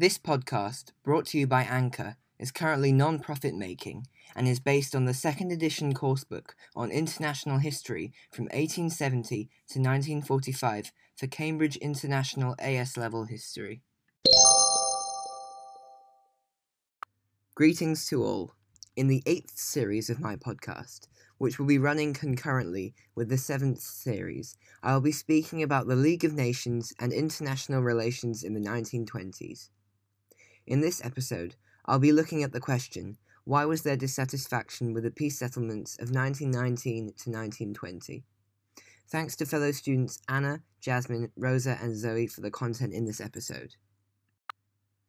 This podcast, brought to you by Anchor, is currently non profit making and is based on the second edition coursebook on international history from 1870 to 1945 for Cambridge International AS Level History. Greetings to all. In the eighth series of my podcast, which will be running concurrently with the seventh series, I will be speaking about the League of Nations and international relations in the 1920s. In this episode, I'll be looking at the question why was there dissatisfaction with the peace settlements of 1919 to 1920? Thanks to fellow students Anna, Jasmine, Rosa, and Zoe for the content in this episode.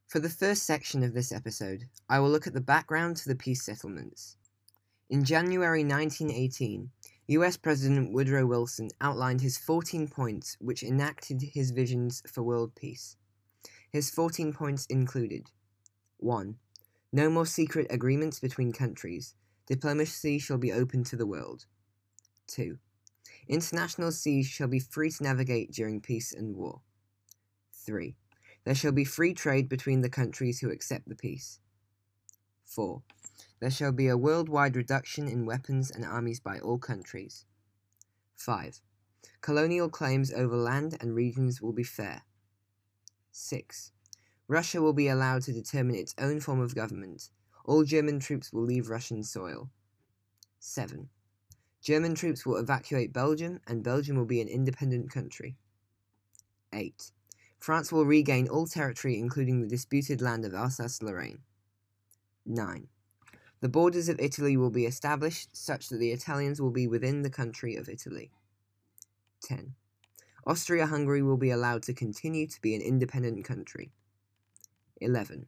For the first section of this episode, I will look at the background to the peace settlements. In January 1918, US President Woodrow Wilson outlined his 14 points which enacted his visions for world peace. His 14 points included 1. No more secret agreements between countries. Diplomacy shall be open to the world. 2. International seas shall be free to navigate during peace and war. 3. There shall be free trade between the countries who accept the peace. 4. There shall be a worldwide reduction in weapons and armies by all countries. 5. Colonial claims over land and regions will be fair. 6. Russia will be allowed to determine its own form of government. All German troops will leave Russian soil. 7. German troops will evacuate Belgium, and Belgium will be an independent country. 8. France will regain all territory, including the disputed land of Alsace Lorraine. 9. The borders of Italy will be established such that the Italians will be within the country of Italy. 10. Austria Hungary will be allowed to continue to be an independent country. 11.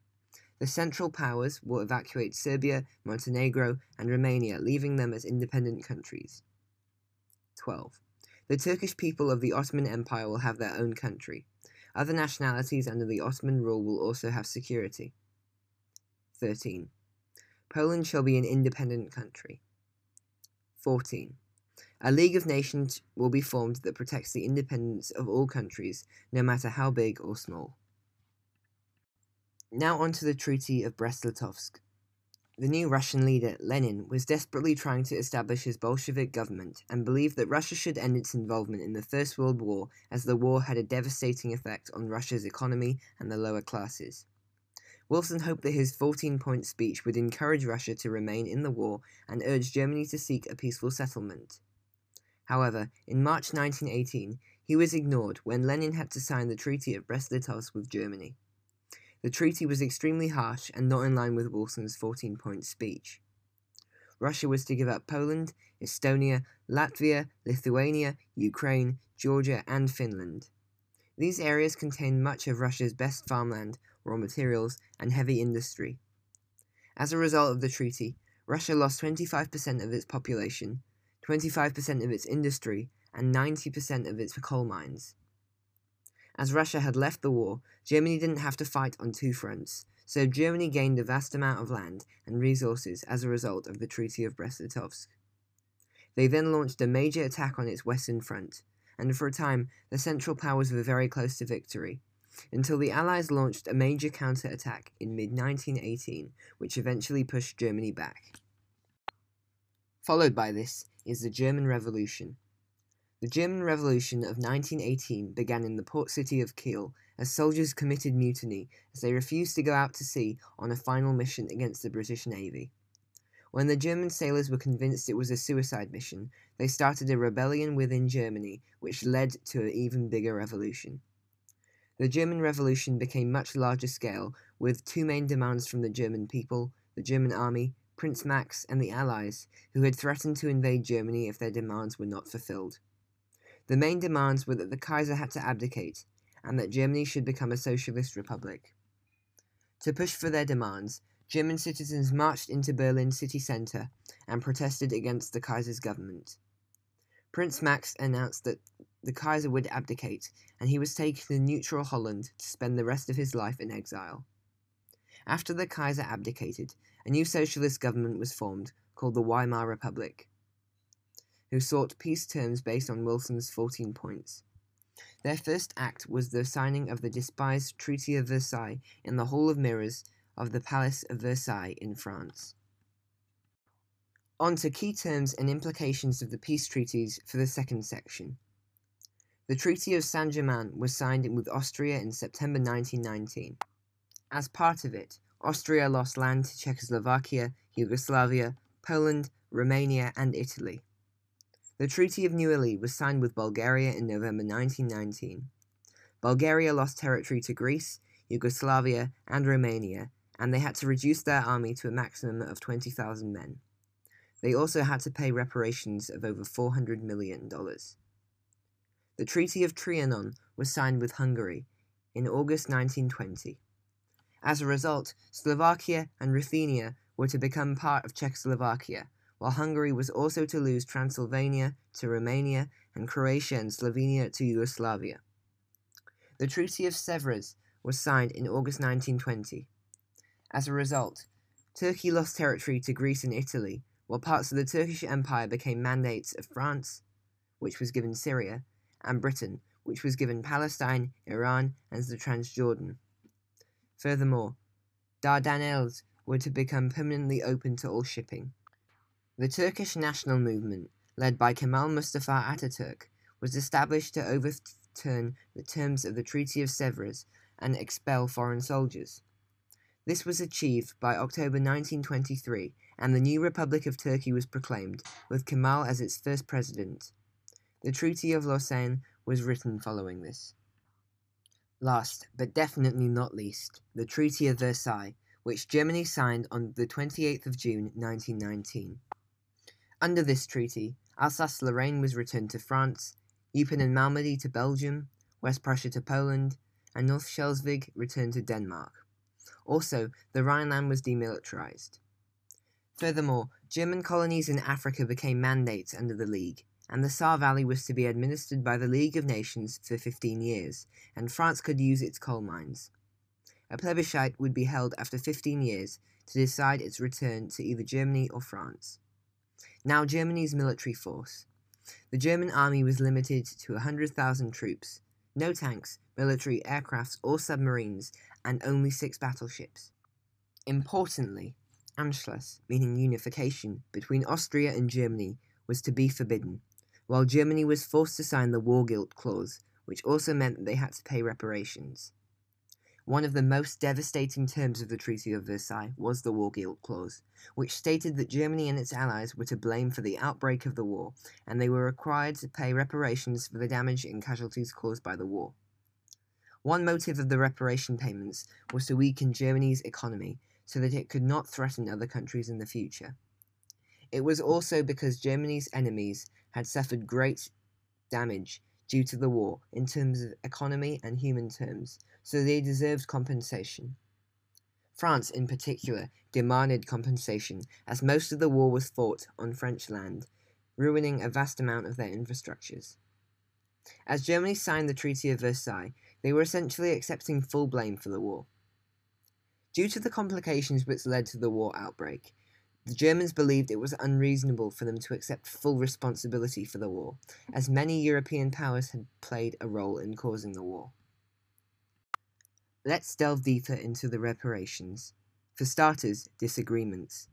The Central Powers will evacuate Serbia, Montenegro, and Romania, leaving them as independent countries. 12. The Turkish people of the Ottoman Empire will have their own country. Other nationalities under the Ottoman rule will also have security. 13. Poland shall be an independent country. 14. A League of Nations will be formed that protects the independence of all countries, no matter how big or small. Now on to the Treaty of Brest-Litovsk. The new Russian leader, Lenin, was desperately trying to establish his Bolshevik government and believed that Russia should end its involvement in the First World War as the war had a devastating effect on Russia's economy and the lower classes. Wilson hoped that his 14 point speech would encourage Russia to remain in the war and urge Germany to seek a peaceful settlement. However, in March 1918, he was ignored when Lenin had to sign the Treaty of Brest-Litovsk with Germany. The treaty was extremely harsh and not in line with Wilson's 14 point speech. Russia was to give up Poland, Estonia, Latvia, Lithuania, Ukraine, Georgia, and Finland. These areas contained much of Russia's best farmland, raw materials, and heavy industry. As a result of the treaty, Russia lost 25% of its population, 25% of its industry, and 90% of its coal mines. As Russia had left the war, Germany didn't have to fight on two fronts, so Germany gained a vast amount of land and resources as a result of the Treaty of Brest-Litovsk. They then launched a major attack on its western front, and for a time the Central Powers were very close to victory, until the Allies launched a major counter-attack in mid-1918, which eventually pushed Germany back. Followed by this is the German Revolution. The German Revolution of 1918 began in the port city of Kiel as soldiers committed mutiny as they refused to go out to sea on a final mission against the British Navy. When the German sailors were convinced it was a suicide mission, they started a rebellion within Germany, which led to an even bigger revolution. The German Revolution became much larger scale, with two main demands from the German people, the German army, Prince Max, and the Allies, who had threatened to invade Germany if their demands were not fulfilled. The main demands were that the Kaiser had to abdicate, and that Germany should become a socialist republic. To push for their demands, German citizens marched into Berlin city centre and protested against the Kaiser's government. Prince Max announced that the Kaiser would abdicate, and he was taken to neutral Holland to spend the rest of his life in exile. After the Kaiser abdicated, a new socialist government was formed called the Weimar Republic, who sought peace terms based on Wilson's 14 points. Their first act was the signing of the despised Treaty of Versailles in the Hall of Mirrors of the Palace of Versailles in France. On to key terms and implications of the peace treaties for the second section. The Treaty of Saint Germain was signed with Austria in September 1919. As part of it, Austria lost land to Czechoslovakia, Yugoslavia, Poland, Romania, and Italy. The Treaty of Neuilly was signed with Bulgaria in November 1919. Bulgaria lost territory to Greece, Yugoslavia, and Romania, and they had to reduce their army to a maximum of 20,000 men. They also had to pay reparations of over $400 million. The Treaty of Trianon was signed with Hungary in August 1920. As a result, Slovakia and Ruthenia were to become part of Czechoslovakia, while Hungary was also to lose Transylvania to Romania and Croatia and Slovenia to Yugoslavia. The Treaty of Sèvres was signed in August 1920. As a result, Turkey lost territory to Greece and Italy, while parts of the Turkish Empire became mandates of France, which was given Syria, and Britain, which was given Palestine, Iran, and the Transjordan. Furthermore, Dardanelles were to become permanently open to all shipping. The Turkish national movement, led by Kemal Mustafa Ataturk, was established to overturn the terms of the Treaty of Sèvres and expel foreign soldiers. This was achieved by October 1923, and the new Republic of Turkey was proclaimed, with Kemal as its first president. The Treaty of Lausanne was written following this. Last, but definitely not least, the Treaty of Versailles, which Germany signed on the 28th of June 1919. Under this treaty, Alsace-Lorraine was returned to France, Eupen and Malmedy to Belgium, West Prussia to Poland, and North Schleswig returned to Denmark. Also, the Rhineland was demilitarized. Furthermore, German colonies in Africa became mandates under the League, and the Saar Valley was to be administered by the League of Nations for 15 years, and France could use its coal mines. A plebiscite would be held after 15 years to decide its return to either Germany or France. Now Germany's military force. The German army was limited to 100,000 troops, no tanks, military aircrafts, or submarines, and only six battleships. Importantly, Anschluss, meaning unification, between Austria and Germany was to be forbidden, while Germany was forced to sign the War Guilt Clause, which also meant that they had to pay reparations. One of the most devastating terms of the Treaty of Versailles was the War Guilt Clause, which stated that Germany and its allies were to blame for the outbreak of the war, and they were required to pay reparations for the damage and casualties caused by the war. One motive of the reparation payments was to weaken Germany's economy so that it could not threaten other countries in the future. It was also because Germany's enemies had suffered great damage due to the war in terms of economy and human terms, so they deserved compensation. France, in particular, demanded compensation as most of the war was fought on French land, ruining a vast amount of their infrastructures. As Germany signed the Treaty of Versailles, they were essentially accepting full blame for the war. Due to the complications which led to the war outbreak, the Germans believed it was unreasonable for them to accept full responsibility for the war, as many European powers had played a role in causing the war. Let's delve deeper into the reparations. For starters, disagreements.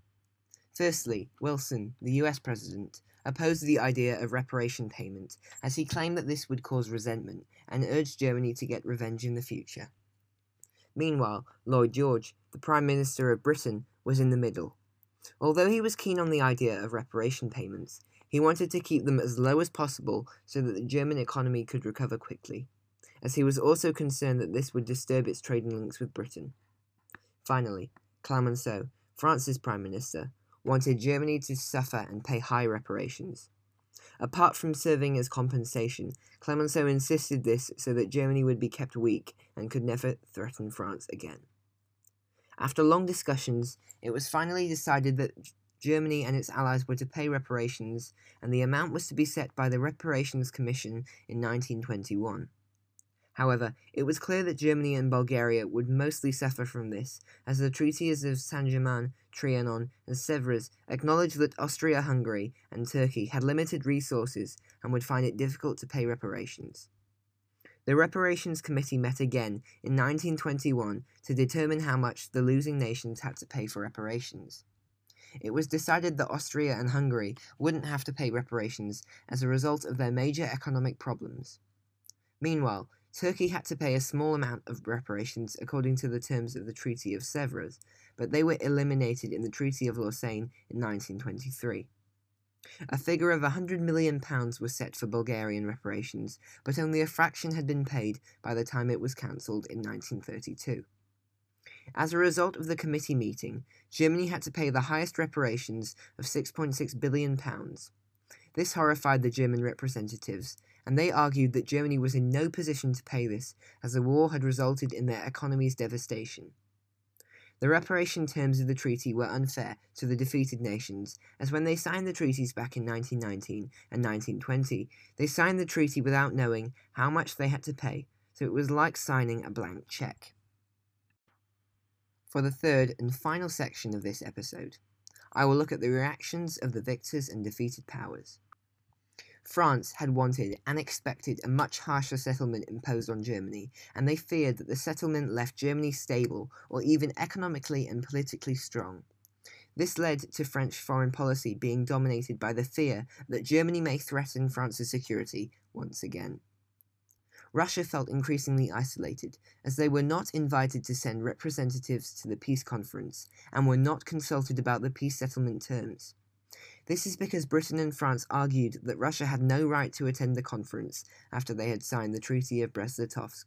Firstly, Wilson, the US president, opposed the idea of reparation payment as he claimed that this would cause resentment and urged Germany to get revenge in the future. Meanwhile, Lloyd George, the Prime Minister of Britain, was in the middle. Although he was keen on the idea of reparation payments, he wanted to keep them as low as possible so that the German economy could recover quickly as he was also concerned that this would disturb its trading links with Britain. Finally, Clemenceau, France's prime minister, wanted Germany to suffer and pay high reparations. Apart from serving as compensation, Clemenceau insisted this so that Germany would be kept weak and could never threaten France again. After long discussions, it was finally decided that Germany and its allies were to pay reparations, and the amount was to be set by the Reparations Commission in 1921. However, it was clear that Germany and Bulgaria would mostly suffer from this, as the treaties of Saint-Germain, Trianon, and Sèvres acknowledged that Austria-Hungary and Turkey had limited resources and would find it difficult to pay reparations. The Reparations Committee met again in 1921 to determine how much the losing nations had to pay for reparations. It was decided that Austria and Hungary wouldn't have to pay reparations as a result of their major economic problems. Meanwhile, Turkey had to pay a small amount of reparations according to the terms of the Treaty of Sèvres, but they were eliminated in the Treaty of Lausanne in 1923. A figure of £100 million was set for Bulgarian reparations, but only a fraction had been paid by the time it was cancelled in 1932. As a result of the committee meeting, Germany had to pay the highest reparations of £6.6 billion. This horrified the German representatives, and they argued that Germany was in no position to pay this, as the war had resulted in their economy's devastation. The reparation terms of the treaty were unfair to the defeated nations, as when they signed the treaties back in 1919 and 1920, they signed the treaty without knowing how much they had to pay, so it was like signing a blank check. For the third and final section of this episode, I will look at the reactions of the victors and defeated powers. France had wanted and expected a much harsher settlement imposed on Germany, and they feared that the settlement left Germany stable or even economically and politically strong. This led to French foreign policy being dominated by the fear that Germany may threaten France's security once again. Russia felt increasingly isolated, as they were not invited to send representatives to the peace conference and were not consulted about the peace settlement terms. This is because Britain and France argued that Russia had no right to attend the conference after they had signed the Treaty of Brest-Litovsk.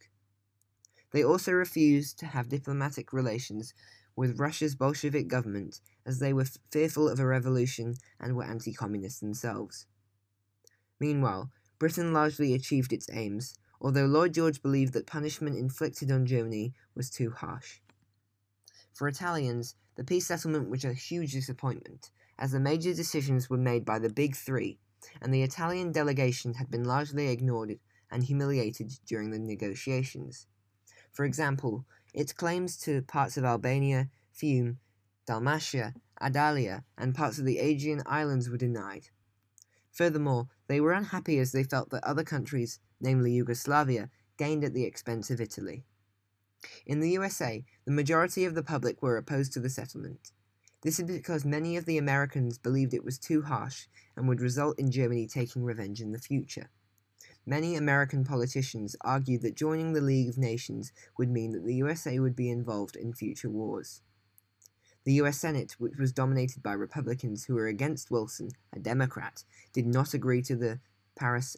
They also refused to have diplomatic relations with Russia's Bolshevik government as they were fearful of a revolution and were anti-communist themselves. Meanwhile, Britain largely achieved its aims, although Lloyd George believed that punishment inflicted on Germany was too harsh. For Italians, the peace settlement was a huge disappointment, as the major decisions were made by the Big Three, and the Italian delegation had been largely ignored and humiliated during the negotiations. For example, its claims to parts of Albania, Fiume, Dalmatia, Adalia, and parts of the Aegean Islands were denied. Furthermore, they were unhappy as they felt that other countries, namely Yugoslavia, gained at the expense of Italy. In the USA, the majority of the public were opposed to the settlement. This is because many of the Americans believed it was too harsh and would result in Germany taking revenge in the future. Many American politicians argued that joining the League of Nations would mean that the USA would be involved in future wars. The US Senate, which was dominated by Republicans who were against Wilson, a Democrat, did not agree to the Paris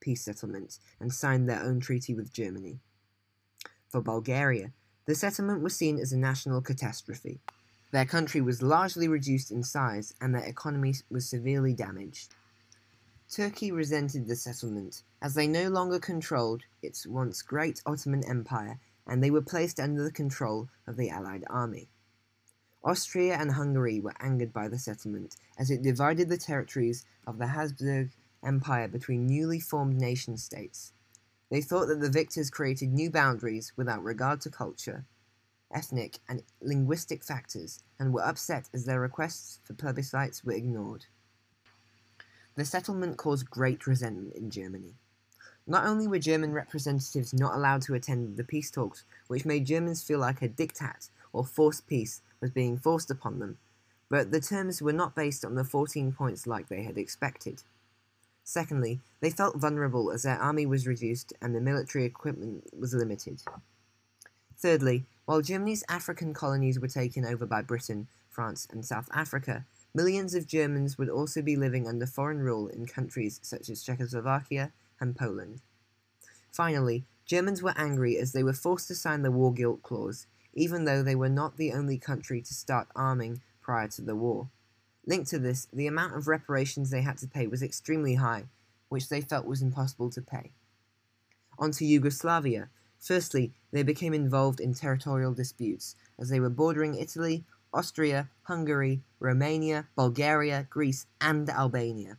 peace settlement and signed their own treaty with Germany. For Bulgaria, the settlement was seen as a national catastrophe. Their country was largely reduced in size and their economy was severely damaged. Turkey resented the settlement, as they no longer controlled its once great Ottoman Empire and they were placed under the control of the Allied army. Austria and Hungary were angered by the settlement, as it divided the territories of the Habsburg Empire between newly formed nation states. They thought that the victors created new boundaries without regard to culture, ethnic, and linguistic factors, and were upset as their requests for plebiscites were ignored. The settlement caused great resentment in Germany. Not only were German representatives not allowed to attend the peace talks, which made Germans feel like a diktat or forced peace was being forced upon them, but the terms were not based on the 14 points like they had expected. Secondly, they felt vulnerable as their army was reduced and the military equipment was limited. Thirdly, while Germany's African colonies were taken over by Britain, France, and South Africa, millions of Germans would also be living under foreign rule in countries such as Czechoslovakia and Poland. Finally, Germans were angry as they were forced to sign the War Guilt Clause, even though they were not the only country to start arming prior to the war. Linked to this, the amount of reparations they had to pay was extremely high, which they felt was impossible to pay. On to Yugoslavia, Firstly, they became involved in territorial disputes, as they were bordering Italy, Austria, Hungary, Romania, Bulgaria, Greece, and Albania.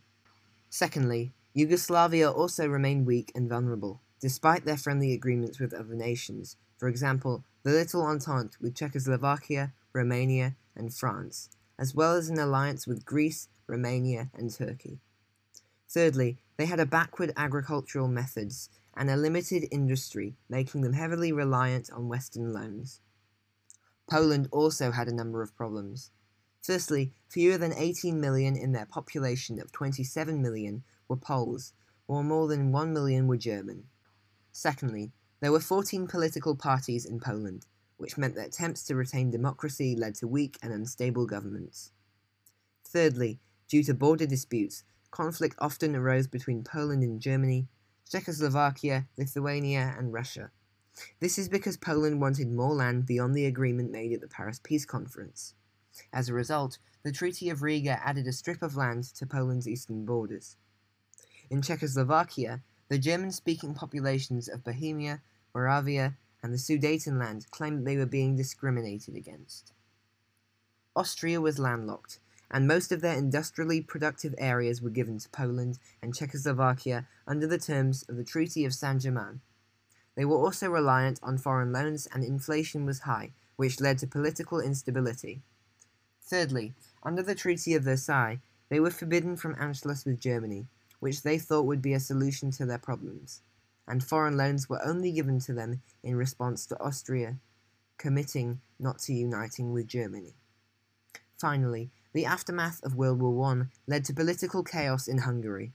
Secondly, Yugoslavia also remained weak and vulnerable, despite their friendly agreements with other nations, for example, the Little Entente with Czechoslovakia, Romania, and France, as well as an alliance with Greece, Romania, and Turkey. Thirdly, they had a backward agricultural methods and a limited industry, making them heavily reliant on Western loans. Poland also had a number of problems. Firstly, fewer than 18 million in their population of 27 million were Poles, while more than 1 million were German. Secondly, there were 14 political parties in Poland, which meant that attempts to retain democracy led to weak and unstable governments. Thirdly, due to border disputes, conflict often arose between Poland and Germany, Czechoslovakia, Lithuania, and Russia. This is because Poland wanted more land beyond the agreement made at the Paris Peace Conference. As a result, the Treaty of Riga added a strip of land to Poland's eastern borders. In Czechoslovakia, the German speaking populations of Bohemia, Moravia, and the Sudetenland claimed they were being discriminated against. Austria was landlocked, and most of their industrially productive areas were given to Poland and Czechoslovakia under the terms of the Treaty of Saint Germain. They were also reliant on foreign loans, and inflation was high, which led to political instability. Thirdly, under the Treaty of Versailles, they were forbidden from Anschluss with Germany, which they thought would be a solution to their problems, and foreign loans were only given to them in response to Austria committing not to uniting with Germany. Finally, the aftermath of World War I led to political chaos in Hungary.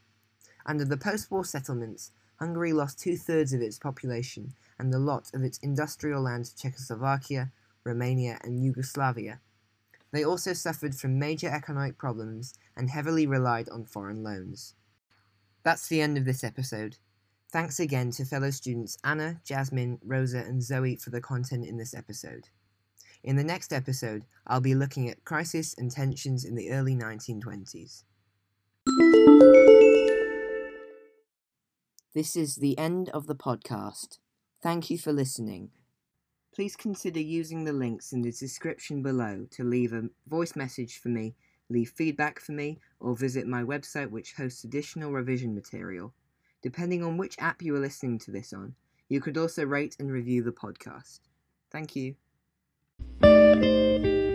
Under the post war settlements, Hungary lost two thirds of its population and a lot of its industrial land to Czechoslovakia, Romania, and Yugoslavia. They also suffered from major economic problems and heavily relied on foreign loans. That's the end of this episode. Thanks again to fellow students Anna, Jasmine, Rosa, and Zoe for the content in this episode. In the next episode, I'll be looking at crisis and tensions in the early 1920s. This is the end of the podcast. Thank you for listening. Please consider using the links in the description below to leave a voice message for me, leave feedback for me, or visit my website which hosts additional revision material. Depending on which app you are listening to this on, you could also rate and review the podcast. Thank you. Música